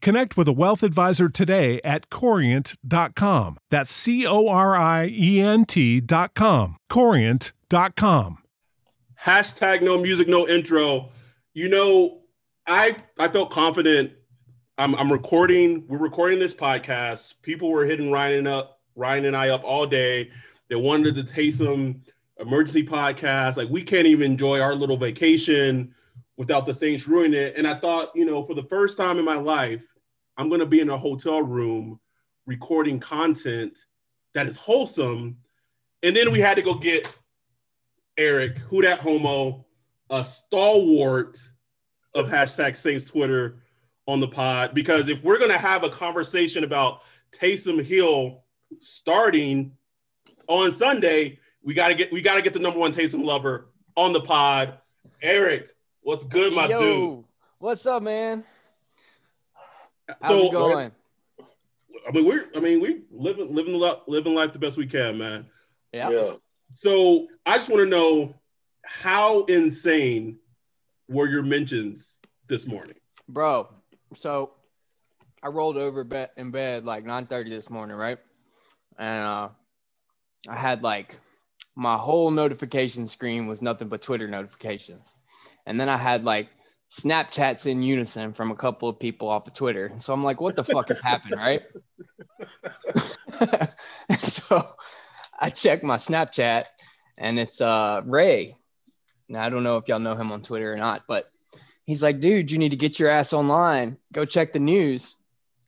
connect with a wealth advisor today at corient.com. That's C O R I E N T.com. Corient.com. Hashtag no music, no intro. You know, I I felt confident. I'm I'm recording. We're recording this podcast. People were hitting Ryan up, Ryan and I up all day. They wanted to taste some emergency podcast. Like we can't even enjoy our little vacation without the Saints ruining it. And I thought, you know, for the first time in my life, I'm going to be in a hotel room recording content that is wholesome. And then we had to go get Eric, who that homo, a stalwart of hashtag Saints Twitter on the pod. Because if we're going to have a conversation about Taysom Hill starting on Sunday, we got to get we got to get the number one Taysom lover on the pod. Eric, what's good, my Yo, dude? What's up, man? How's So, it going? I mean, we're I mean, we living living li- living life the best we can, man. Yeah. Yeah. So I just want to know how insane were your mentions this morning? Bro, so I rolled over bed in bed like 9:30 this morning, right? And uh I had like my whole notification screen was nothing but Twitter notifications. And then I had like Snapchats in unison from a couple of people off of Twitter. So I'm like, what the fuck has happened, right? so I checked my Snapchat and it's uh Ray. Now I don't know if y'all know him on Twitter or not, but he's like, dude, you need to get your ass online. Go check the news.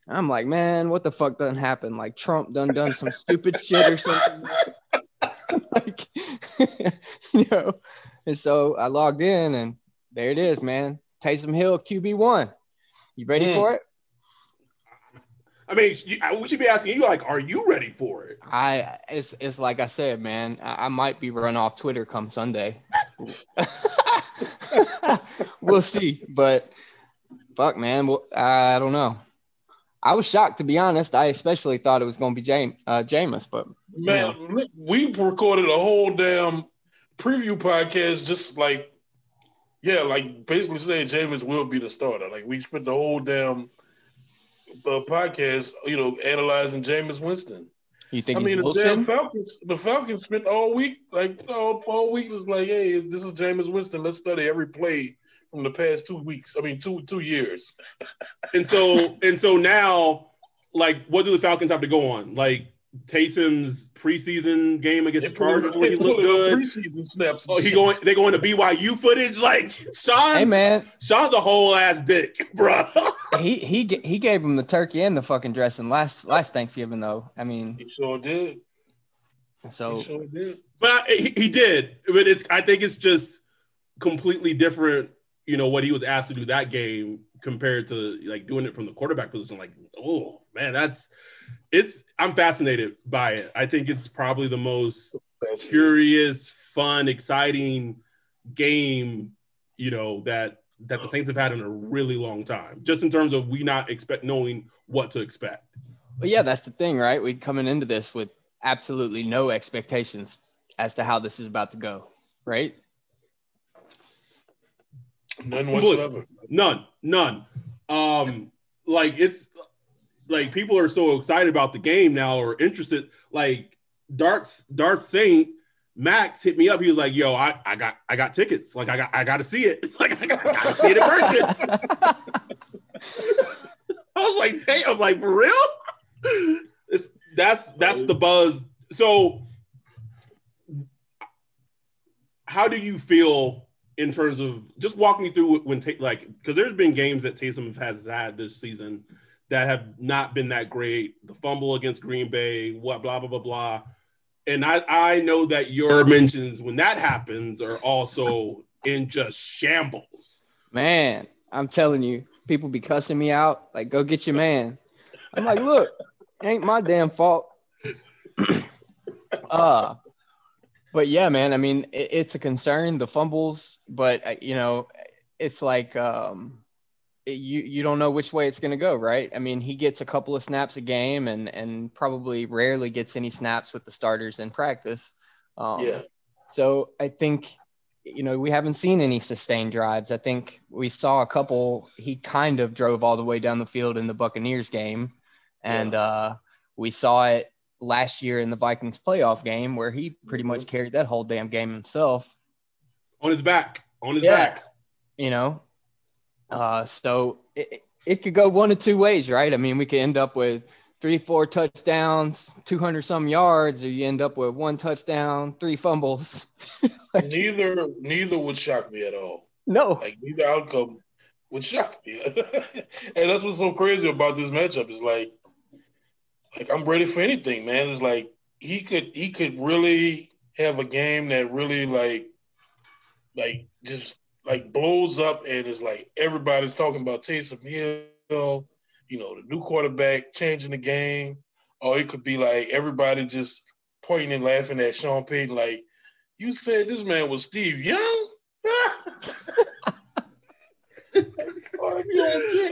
I'm like, man, what the fuck done happened? Like Trump done done some stupid shit or something. like, you know. And so I logged in and there it is, man. Taysom Hill QB one. You ready Mm. for it? I mean, you, I- we should be asking you like, are you ready for it? I it's it's like I said, man. I, I might be run off Twitter come Sunday. we'll see, but fuck, man. Well, I don't know. I was shocked to be honest. I especially thought it was going to be James, uh, Jameis, but Man, we recorded a whole damn preview podcast just like, yeah, like basically saying Jameis will be the starter. Like we spent the whole damn uh, podcast, you know, analyzing Jameis Winston. you think I mean, he's the damn Falcons, the Falcons spent all week, like all, all week, was like, hey, this is Jameis Winston. Let's study every play from the past two weeks. I mean, two two years. And so and so now, like, what do the Falcons have to go on? Like Taysom's preseason game against the Chargers where he looked good. Preseason snaps. and Oh, he going they going to BYU footage? Like Sean, Hey man, Sean's a whole ass dick, bro. he he he gave him the turkey and the fucking dressing last last Thanksgiving though. I mean, He sure did. so He sure did. But I, he, he did. But it's I think it's just completely different. You know what he was asked to do that game compared to like doing it from the quarterback position. Like, oh man, that's it's. I'm fascinated by it. I think it's probably the most curious, fun, exciting game. You know that that the Saints have had in a really long time. Just in terms of we not expect knowing what to expect. But yeah, that's the thing, right? We coming into this with absolutely no expectations as to how this is about to go, right? None whatsoever. None, none. Um, like it's like people are so excited about the game now or interested. Like Darth Darth Saint Max hit me up. He was like, "Yo, I, I got I got tickets. Like I got I got to see it. Like I got, I got to see it in person." I was like, "Damn! Like for real?" It's that's that's the buzz. So, how do you feel in terms of just walk me through when like because there's been games that Taysom has had this season that have not been that great. The fumble against Green Bay, what blah blah blah blah. And I I know that your mentions when that happens are also in just shambles. Man, I'm telling you, people be cussing me out. Like, go get your man. I'm like, look, ain't my damn fault. uh but yeah, man. I mean, it, it's a concern the fumbles, but uh, you know, it's like um, you you don't know which way it's going to go, right? I mean, he gets a couple of snaps a game, and and probably rarely gets any snaps with the starters in practice. Um, yeah. So I think you know we haven't seen any sustained drives. I think we saw a couple. He kind of drove all the way down the field in the Buccaneers game, and yeah. uh, we saw it last year in the Vikings playoff game where he pretty much mm-hmm. carried that whole damn game himself on his back. On his yeah. back. You know, uh, so it, it could go one of two ways, right? I mean, we could end up with three, four touchdowns, 200 some yards, or you end up with one touchdown, three fumbles. neither, neither would shock me at all. No, like neither outcome would shock me. and that's what's so crazy about this matchup is like like I'm ready for anything, man. It's like he could he could really have a game that really like like just like blows up and it's like everybody's talking about Taysom Hill, you know, the new quarterback changing the game. Or it could be like everybody just pointing and laughing at Sean Payton, like, you said this man was Steve Young?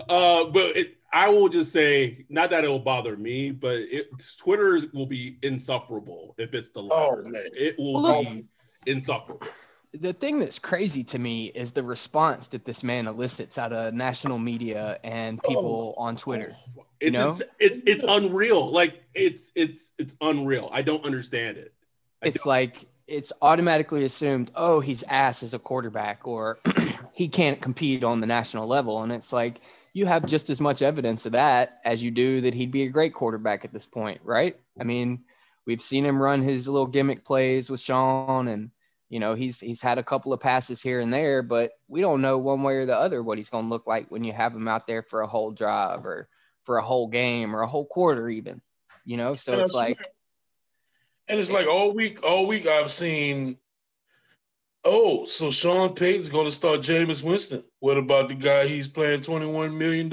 uh, but it, I will just say, not that it will bother me, but it, Twitter will be insufferable if it's the latter. Oh, it will well, be insufferable. The thing that's crazy to me is the response that this man elicits out of national media and oh. people oh, on Twitter. Oh, it's, you know? it's, it's it's unreal. Like it's it's it's unreal. I don't understand it. I it's don't. like it's automatically assumed, oh, he's ass as a quarterback, or he can't compete on the national level, and it's like you have just as much evidence of that as you do that he'd be a great quarterback at this point, right? I mean, we've seen him run his little gimmick plays with Sean and you know, he's he's had a couple of passes here and there, but we don't know one way or the other what he's going to look like when you have him out there for a whole drive or for a whole game or a whole quarter even. You know, so it's like and it's like all week all week I've seen Oh, so Sean Payton's going to start Jameis Winston. What about the guy he's playing $21 million?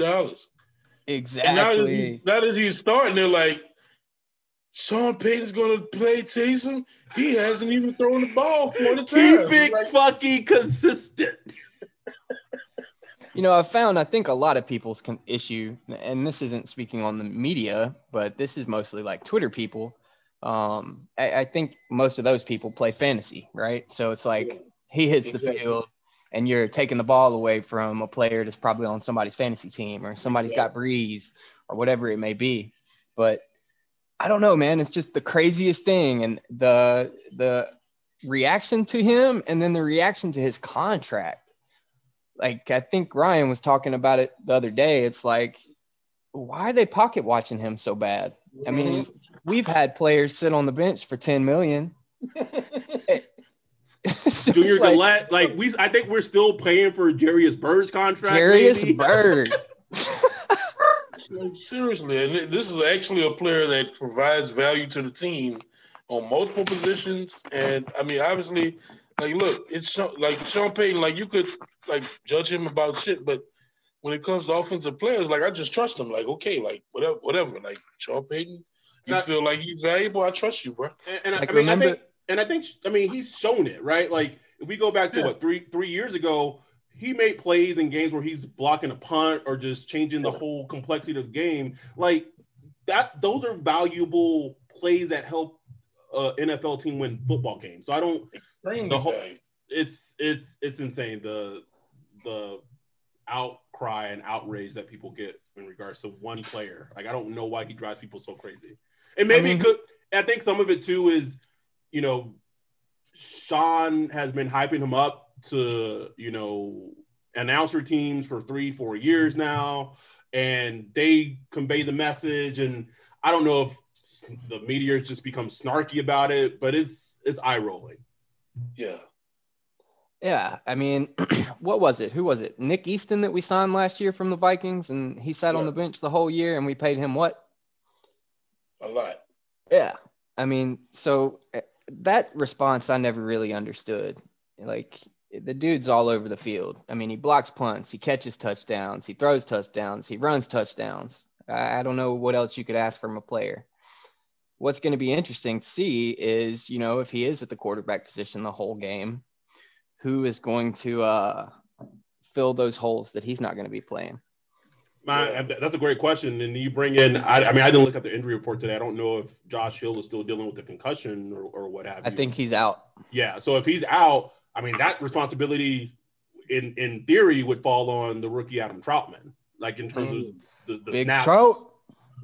Exactly. And now that, he, now that he's starting, they're like, Sean Payton's going to play Taysom. He hasn't even thrown the ball for the Keep it like, fucking consistent. you know, I found, I think a lot of people's con- issue, and this isn't speaking on the media, but this is mostly like Twitter people um, I, I, think most of those people play fantasy, right? So it's like he hits exactly. the field and you're taking the ball away from a player that's probably on somebody's fantasy team or somebody's yeah. got Brees or whatever it may be. But I don't know, man. It's just the craziest thing. And the the reaction to him and then the reaction to his contract. Like I think Ryan was talking about it the other day. It's like, why are they pocket watching him so bad? I mean, we've had players sit on the bench for 10 million. so Junior like, Galette, like we, I think we're still paying for Jairus Byrd's contract. Jairus Byrd. like, seriously, and this is actually a player that provides value to the team on multiple positions. And I mean, obviously, like, look, it's like Sean Payton. Like, you could like judge him about shit, but when it comes to offensive players, like I just trust him. Like, okay, like whatever, whatever. Like Sean Payton, you feel like he's valuable. I trust you, bro. And, and like, I, mean, remember- I think, and I think, I mean, he's shown it, right? Like if we go back to yeah. what three three years ago, he made plays in games where he's blocking a punt or just changing the whole complexity of the game. Like that, those are valuable plays that help uh, NFL team win football games. So I don't the whole, it's it's it's insane the the outcry and outrage that people get in regards to one player. Like I don't know why he drives people so crazy. And maybe I mean, it could I think some of it too is, you know, Sean has been hyping him up to, you know, announcer teams for three, four years now, and they convey the message. And I don't know if the media just become snarky about it, but it's it's eye rolling. Yeah. Yeah, I mean, what was it? Who was it? Nick Easton that we signed last year from the Vikings, and he sat yeah. on the bench the whole year, and we paid him what? A lot. Yeah, I mean, so eh, that response I never really understood. Like the dude's all over the field. I mean, he blocks punts, he catches touchdowns, he throws touchdowns, he runs touchdowns. I, I don't know what else you could ask from a player. What's going to be interesting to see is, you know, if he is at the quarterback position the whole game, who is going to uh, fill those holes that he's not going to be playing? My, that's a great question. And you bring in, I, I, mean, I didn't look at the injury report today. I don't know if Josh Hill is still dealing with the concussion or, or what have you. I think he's out. Yeah. So if he's out, I mean, that responsibility in in theory would fall on the rookie Adam Trautman, like in terms of the, the Big snaps. Trout.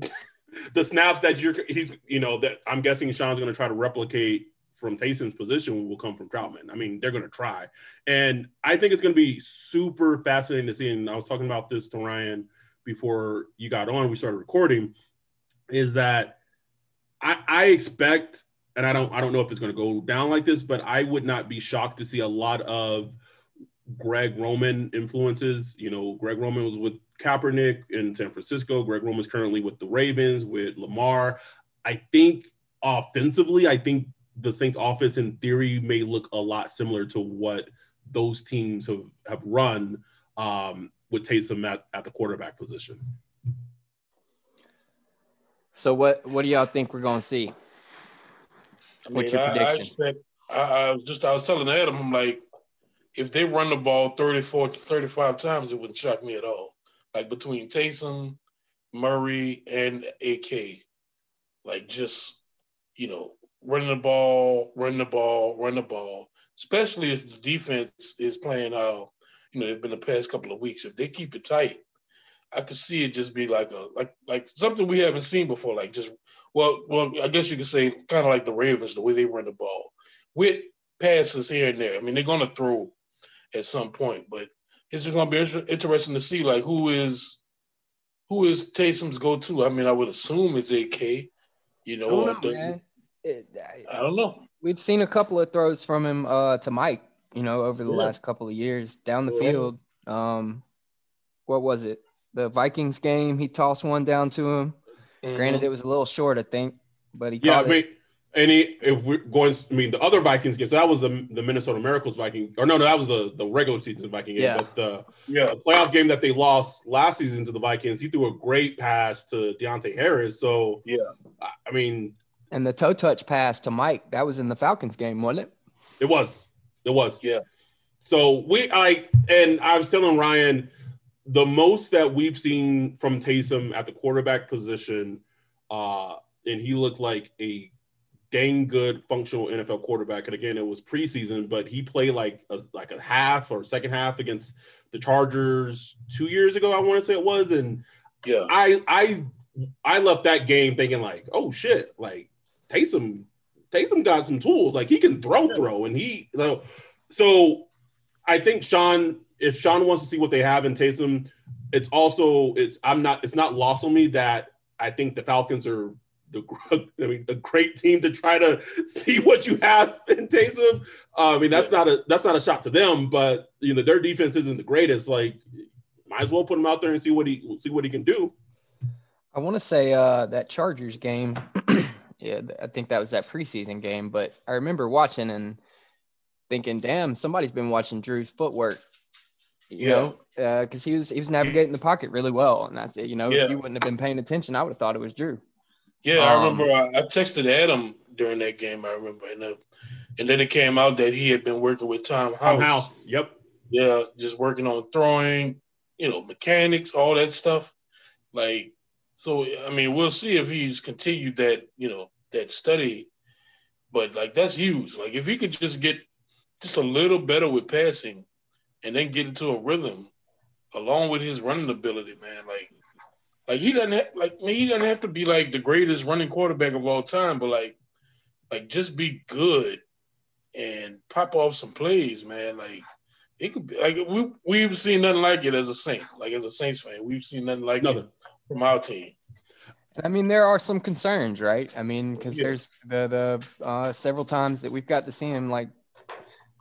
the snaps that you're he's you know that I'm guessing Sean's going to try to replicate from Taysom's position will come from Trautman. I mean, they're going to try. And I think it's going to be super fascinating to see. And I was talking about this to Ryan before you got on, we started recording, is that I, I expect, and I don't, I don't know if it's going to go down like this, but I would not be shocked to see a lot of Greg Roman influences. You know, Greg Roman was with Kaepernick in San Francisco. Greg Roman is currently with the Ravens with Lamar. I think offensively, I think the Saints offense in theory may look a lot similar to what those teams have, have run um, with Taysom at, at the quarterback position. So what what do y'all think we're gonna see? I What's your prediction? I, expect, I, I, was just I was telling Adam, I'm like, if they run the ball 34 to 35 times, it wouldn't shock me at all. Like between Taysom, Murray, and AK, like just you know, running the ball, running the ball, running the ball, especially if the defense is playing how, you know, they've been the past couple of weeks. If they keep it tight, I could see it just be like a like like something we haven't seen before, like just well, well, I guess you could say kind of like the Ravens, the way they run the ball with passes here and there. I mean, they're gonna throw at some point, but it's just gonna be interesting to see like who is who is Taysom's go-to. I mean, I would assume it's AK. You know, know the, it, I, I don't know. We'd seen a couple of throws from him uh, to Mike, you know, over the yeah. last couple of years down the yeah. field. Um, what was it? The Vikings game, he tossed one down to him. Mm-hmm. Granted, it was a little short, I think, but he yeah. I mean, any if we're going, I mean, the other Vikings game. So that was the the Minnesota Miracles Viking, or no, no, that was the the regular season Viking game. Yeah. But the, yeah. the playoff game that they lost last season to the Vikings, he threw a great pass to Deonte Harris. So yeah, I mean, and the toe touch pass to Mike, that was in the Falcons game, wasn't it? It was. It was. Yeah. So we I and I was telling Ryan the most that we've seen from Taysom at the quarterback position, uh, and he looked like a dang good functional NFL quarterback. And again, it was preseason, but he played like a, like a half or second half against the Chargers two years ago. I want to say it was, and yeah, I I I left that game thinking like, oh shit, like Taysom Taysom got some tools. Like he can throw, throw, and he know, so I think Sean, if Sean wants to see what they have in Taysom, it's also it's I'm not it's not lost on me that I think the Falcons are the I mean a great team to try to see what you have in Taysom. Uh, I mean that's not a that's not a shot to them, but you know their defense isn't the greatest. Like might as well put him out there and see what he see what he can do. I want to say uh, that Chargers game yeah, I think that was that preseason game. But I remember watching and thinking, damn, somebody's been watching Drew's footwork. You yeah. know, because uh, he was he was navigating the pocket really well, and that's it. You know, yeah. if you wouldn't have been paying attention, I would have thought it was Drew. Yeah, um, I remember I, I, texted Adam during that game. I remember, and, uh, and then it came out that he had been working with Tom House. Tom House, yep. Yeah, just working on throwing, you know, mechanics, all that stuff. Like so I mean, we'll see if he's continued that, you know, that study. But like that's huge. Like if he could just get just a little better with passing, and then get into a rhythm, along with his running ability, man. Like, like he doesn't have, like I mean, he doesn't have to be like the greatest running quarterback of all time, but like, like just be good and pop off some plays, man. Like it could be like we we've seen nothing like it as a Saint, like as a Saints fan, we've seen nothing like nothing. it from our team. I mean, there are some concerns, right? I mean, because yeah. there's the the uh, several times that we've got to see him like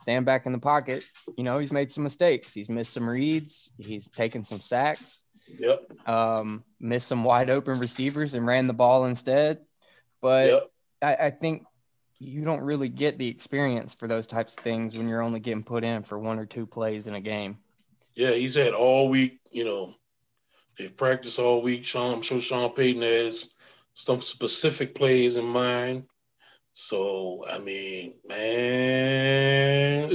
stand back in the pocket. You know, he's made some mistakes. He's missed some reads. He's taken some sacks. Yep. Um, missed some wide open receivers and ran the ball instead. But yep. I, I think you don't really get the experience for those types of things when you're only getting put in for one or two plays in a game. Yeah, he's had all week, you know, they've practiced all week. Sean, I'm sure Sean Payton has some specific plays in mind. So, I mean, man,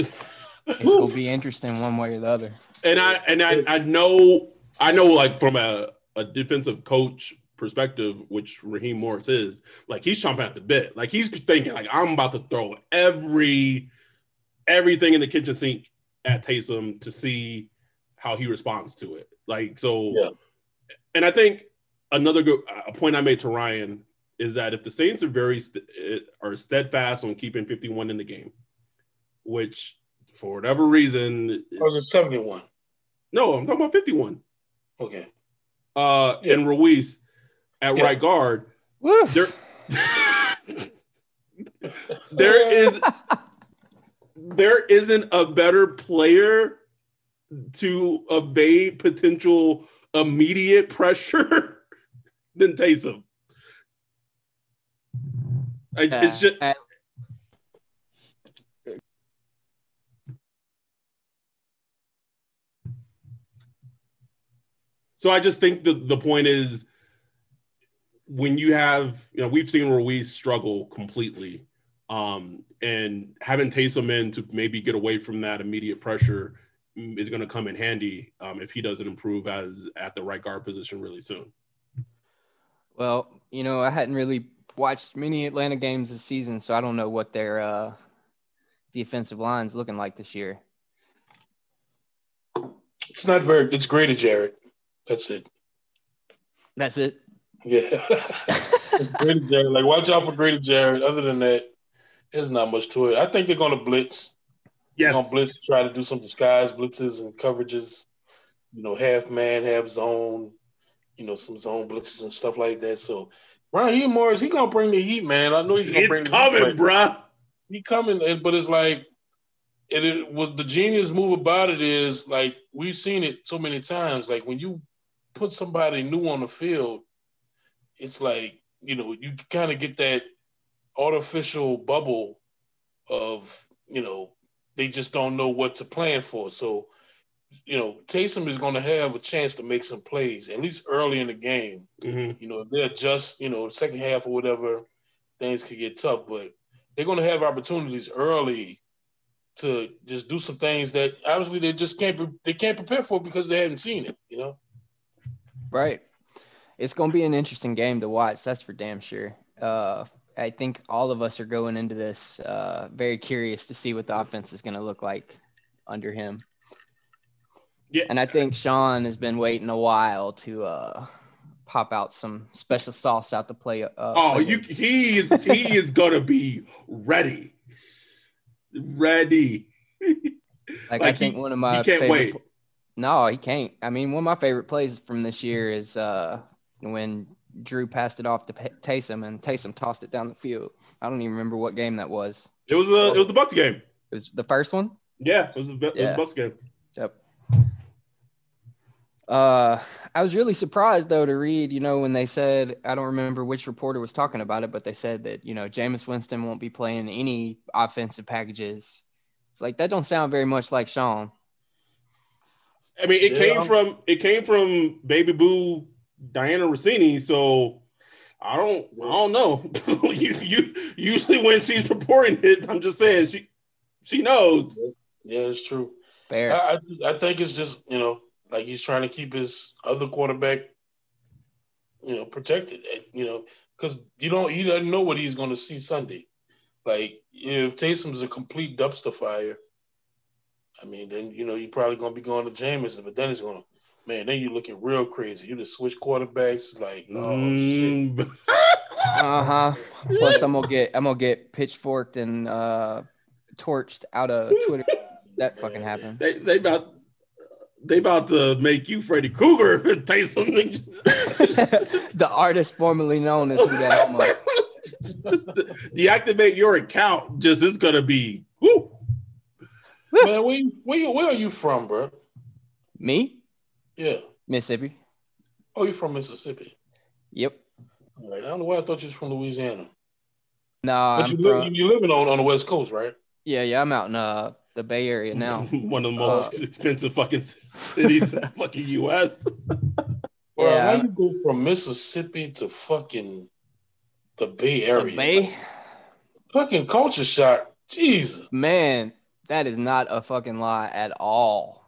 it's gonna be interesting one way or the other. And I and I, I know I know like from a, a defensive coach perspective, which Raheem Morris is, like he's chomping at the bit. Like he's thinking, like I'm about to throw every everything in the kitchen sink at Taysom to see how he responds to it. Like so, yeah. and I think another good a point I made to Ryan is that if the Saints are very st- are steadfast on keeping 51 in the game, which for whatever reason, was it 71? No, I'm talking about 51. Okay. Uh, yeah. and Ruiz, at yeah. right guard. There, there is there isn't a better player to evade potential immediate pressure than Taysom. I, it's just. So I just think the, the point is when you have, you know, we've seen Ruiz struggle completely. Um, and having Taysom in to maybe get away from that immediate pressure is going to come in handy um, if he doesn't improve as at the right guard position really soon. Well, you know, I hadn't really watched many Atlanta games this season, so I don't know what their uh, defensive line's looking like this year. It's not very. It's Grady Jarrett. That's it. That's it. Yeah. Grady Jarrett. Like, watch out for Grady Jarrett. Other than that, there's not much to it. I think they're going to blitz. Yes. They're going to blitz, try to do some disguise blitzes and coverages, you know, half man, half zone, you know, some zone blitzes and stuff like that. So, Raheem Morris, he to bring the heat, man. I know he's going to bring coming, the heat. bruh. He coming, but it's like, it, it was the genius move about it is like we've seen it so many times. Like when you put somebody new on the field, it's like you know you kind of get that artificial bubble of you know they just don't know what to plan for. So you know Taysom is going to have a chance to make some plays at least early in the game. Mm-hmm. You know if they're just you know second half or whatever, things could get tough, but they're going to have opportunities early to just do some things that obviously they just can't they can't prepare for because they haven't seen it. You know. Right it's going to be an interesting game to watch. That's for damn sure. Uh, I think all of us are going into this uh, very curious to see what the offense is going to look like under him. Yeah. And I think Sean has been waiting a while to uh, pop out some special sauce out the play. Uh, oh, you he is he is gonna be ready, ready. like, like, I think one of my he can't favorite, wait. No, he can't. I mean, one of my favorite plays from this year is uh, when Drew passed it off to Taysom and Taysom tossed it down the field. I don't even remember what game that was. It was a, it was the Bucs game. It was the first one. Yeah, it was the, it was the Bucs game. Yep. Uh, I was really surprised though to read, you know, when they said I don't remember which reporter was talking about it, but they said that you know Jameis Winston won't be playing any offensive packages. It's like that don't sound very much like Sean. I mean, it yeah. came from it came from Baby Boo Dianna Russini, so I don't I don't know. you you usually when she's reporting it, I'm just saying she she knows. Yeah, it's true. Fair. I, I, I think it's just you know like he's trying to keep his other quarterback, you know, protected. You know, because you don't he doesn't know what he's going to see Sunday. Like if Taysom's a complete dumpster fire, I mean, then you know you're probably gonna be going to Jameson, but then it's gonna, man, then you're looking real crazy. You just switch quarterbacks, like, oh. Mm, Uh huh. Plus, I'm gonna get I'm gonna get pitchforked and uh, torched out of Twitter. That fucking happened. they they about they about to make you Freddy Krueger if it takes something. the artist formerly known as Who That Homo. just deactivate your account. Just it's gonna be whoo. man, where where where are you from, bro? Me, Yeah. Mississippi. Oh, you're from Mississippi? Yep. Right. I don't know why I thought you was from Louisiana. Nah, But I'm you live, from, you living on on the West Coast, right? yeah, yeah. I'm out in uh the Bay Area now. One of the most expensive fucking cities in the fucking US. Well, Yeah. how you go from Mississippi to fucking the Bay The Area? Bay, Fucking culture shock. Jesus. man, that is not a fucking lie at all.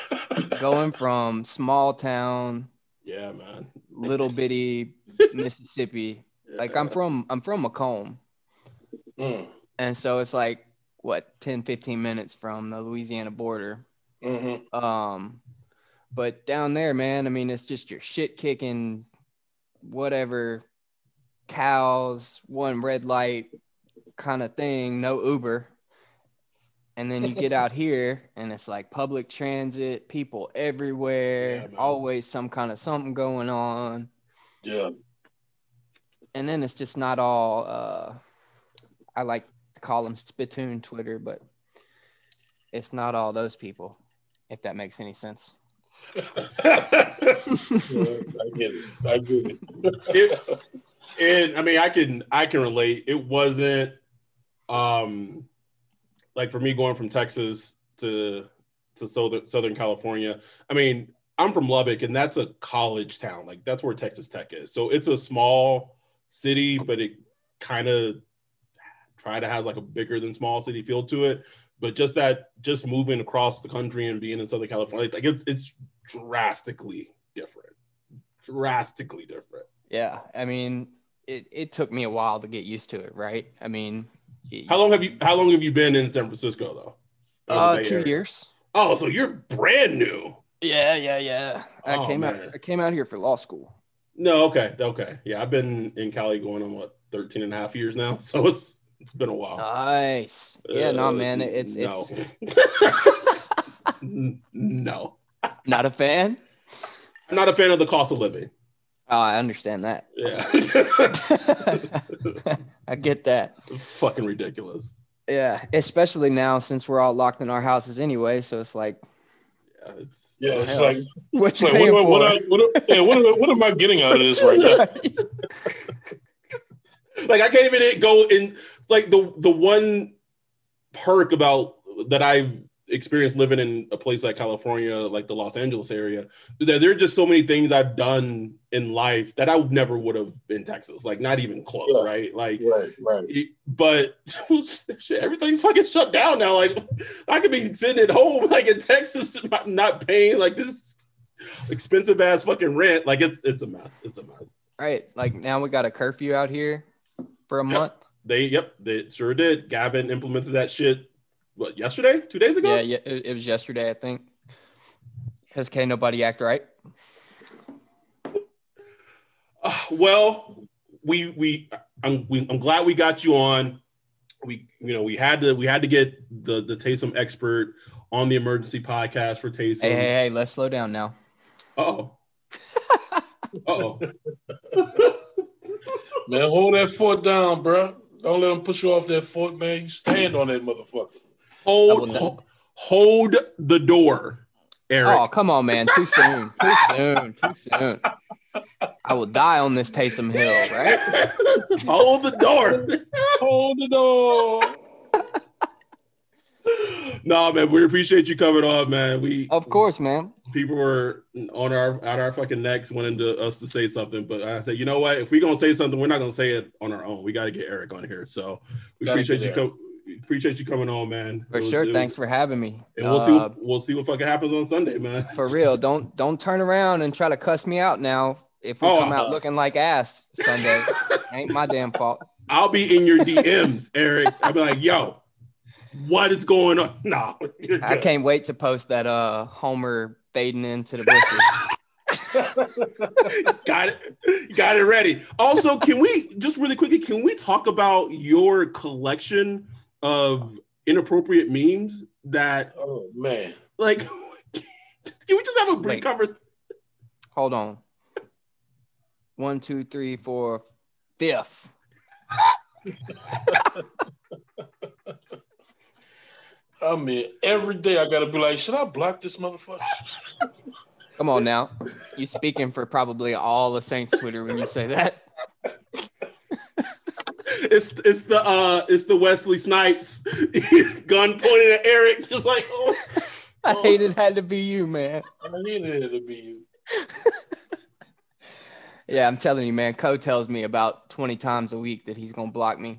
Going from small town, Yeah, man. little bitty Mississippi. Like I'm from I'm from McComb. Mm. And so it's like what 10 15 minutes from the Louisiana border. hmm Um but down there, man, I mean it's just your shit kicking whatever cows, one red light kind of thing, no Uber. And then you get out here and it's like public transit, people everywhere, Yeah, always some kind of something going on. Yeah. and then it's just not all uh I like call them spittoon Twitter, but it's not all those people, if that makes any sense. yeah. I get it. I get it. It- and I mean, I can I can relate. It wasn't um like for me going from Texas to to southern Southern California. I mean, I'm from Lubbock, and that's a college town. Like that's where Texas Tech is. So it's a small city, but it kind of try to has like a bigger than small city feel to it. But just that, just moving across the country and being in Southern California, like it's it's drastically different, drastically different. Yeah, I mean, it, it took me a while to get used to it, right? I mean, y- How long have you How long have you been in San Francisco though? Uh, two Area? years. Oh, so you're brand new. Yeah, yeah, yeah. I Oh, came out. I came out here for law school. No, okay, okay. Yeah, I've been in Cali going on what 13 and a half years now. So it's it's been a while. Nice. Yeah, no, Uh, man. It's no. it's no. not a fan. I'm not a fan of the cost of living. Oh, I understand that. Yeah. I get that. Fucking ridiculous. Yeah, especially now since we're all locked in our houses anyway. So it's like, Yeah, it's Yeah. It's like, what like paying what, for? what, I, what, yeah, what, what am I getting out of this right now? like I can't even go in like the the one perk about that I've experienced living in a place like California, like the Los Angeles area, is that there are just so many things I've done in life that I never would have in Texas, like not even close, Yeah. right? Like Right, right. it- but shit, everything's fucking shut down now. Like I could be sitting at home, like in Texas, not- not paying like this expensive ass fucking rent. Like it's it's a mess. It's a mess. Right. Like now we got a curfew out here for a Yep. month. They yep, they sure did. Gavin implemented that shit. What yesterday? Two days ago? Yeah, yeah. It, it was yesterday, I think. Because can't nobody act right. Uh, well, we we I'm we, I'm glad we got you on. We you know we had to we had to get the the Taysom expert on the emergency podcast for Taysom. Hey, hey, hey, let's slow down now. Uh-oh. Uh-oh. Man, hold that foot down, bro. Don't let them push you off that foot, man. You stand on that motherfucker. I Hold not- ho- hold the door, Eric. Oh, come on, man. Too soon. Too soon. Too soon. I will die on this Taysom Hill, right? hold the door. Hold the door. No, man, we appreciate you coming on, man. We Of course, man. people were on our out our fucking necks wanting to us to say something, but I said, you know what? If we're gonna say something, we're not gonna say it on our own. We got to get Eric on here. So we Gotta appreciate you co- appreciate you coming on, man. For was- sure. was- Thanks for having me. And we'll see Uh, what, we'll see what fucking happens on Sunday, man. for real. Don't don't turn around and try to cuss me out now. If we Oh, come out uh-huh. looking like ass Sunday, ain't my damn fault. I'll be in your DMs, Eric. I'll be like, yo, what is going on? No, I can't wait to post that uh Homer fading into the bushes. got it. Got it ready. Also, can we just really quickly can we talk about your collection of inappropriate memes that oh man. Like can we just have a brief conversation? Hold on. One, two, three, four, fifth. I mean, every day I gotta be like, should I block this motherfucker? Come on now. You speaking for probably all the Saints Twitter when you say that. it's it's the uh it's the Wesley Snipes gun pointed at Eric, just like oh. I hate it had to be you, man. I hated it had to be you. yeah, I'm telling you, man. Co tells me about 20 times a week that he's gonna block me.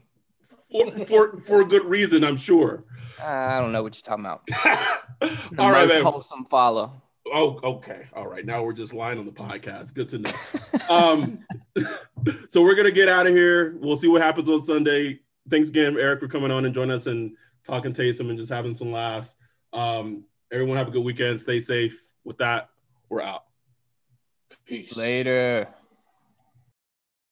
For for, for a good reason, I'm sure. I don't know what you're talking about. All right, man. wholesome follow. Oh, okay. All right. Now we're just lying on the podcast. Good to know. um, so we're gonna get out of here. We'll see what happens on Sunday. Thanks again, Eric, for coming on and joining us and talking Taysom and just having some laughs. Um, everyone have a good weekend. Stay safe. With that, we're out. Peace. Later.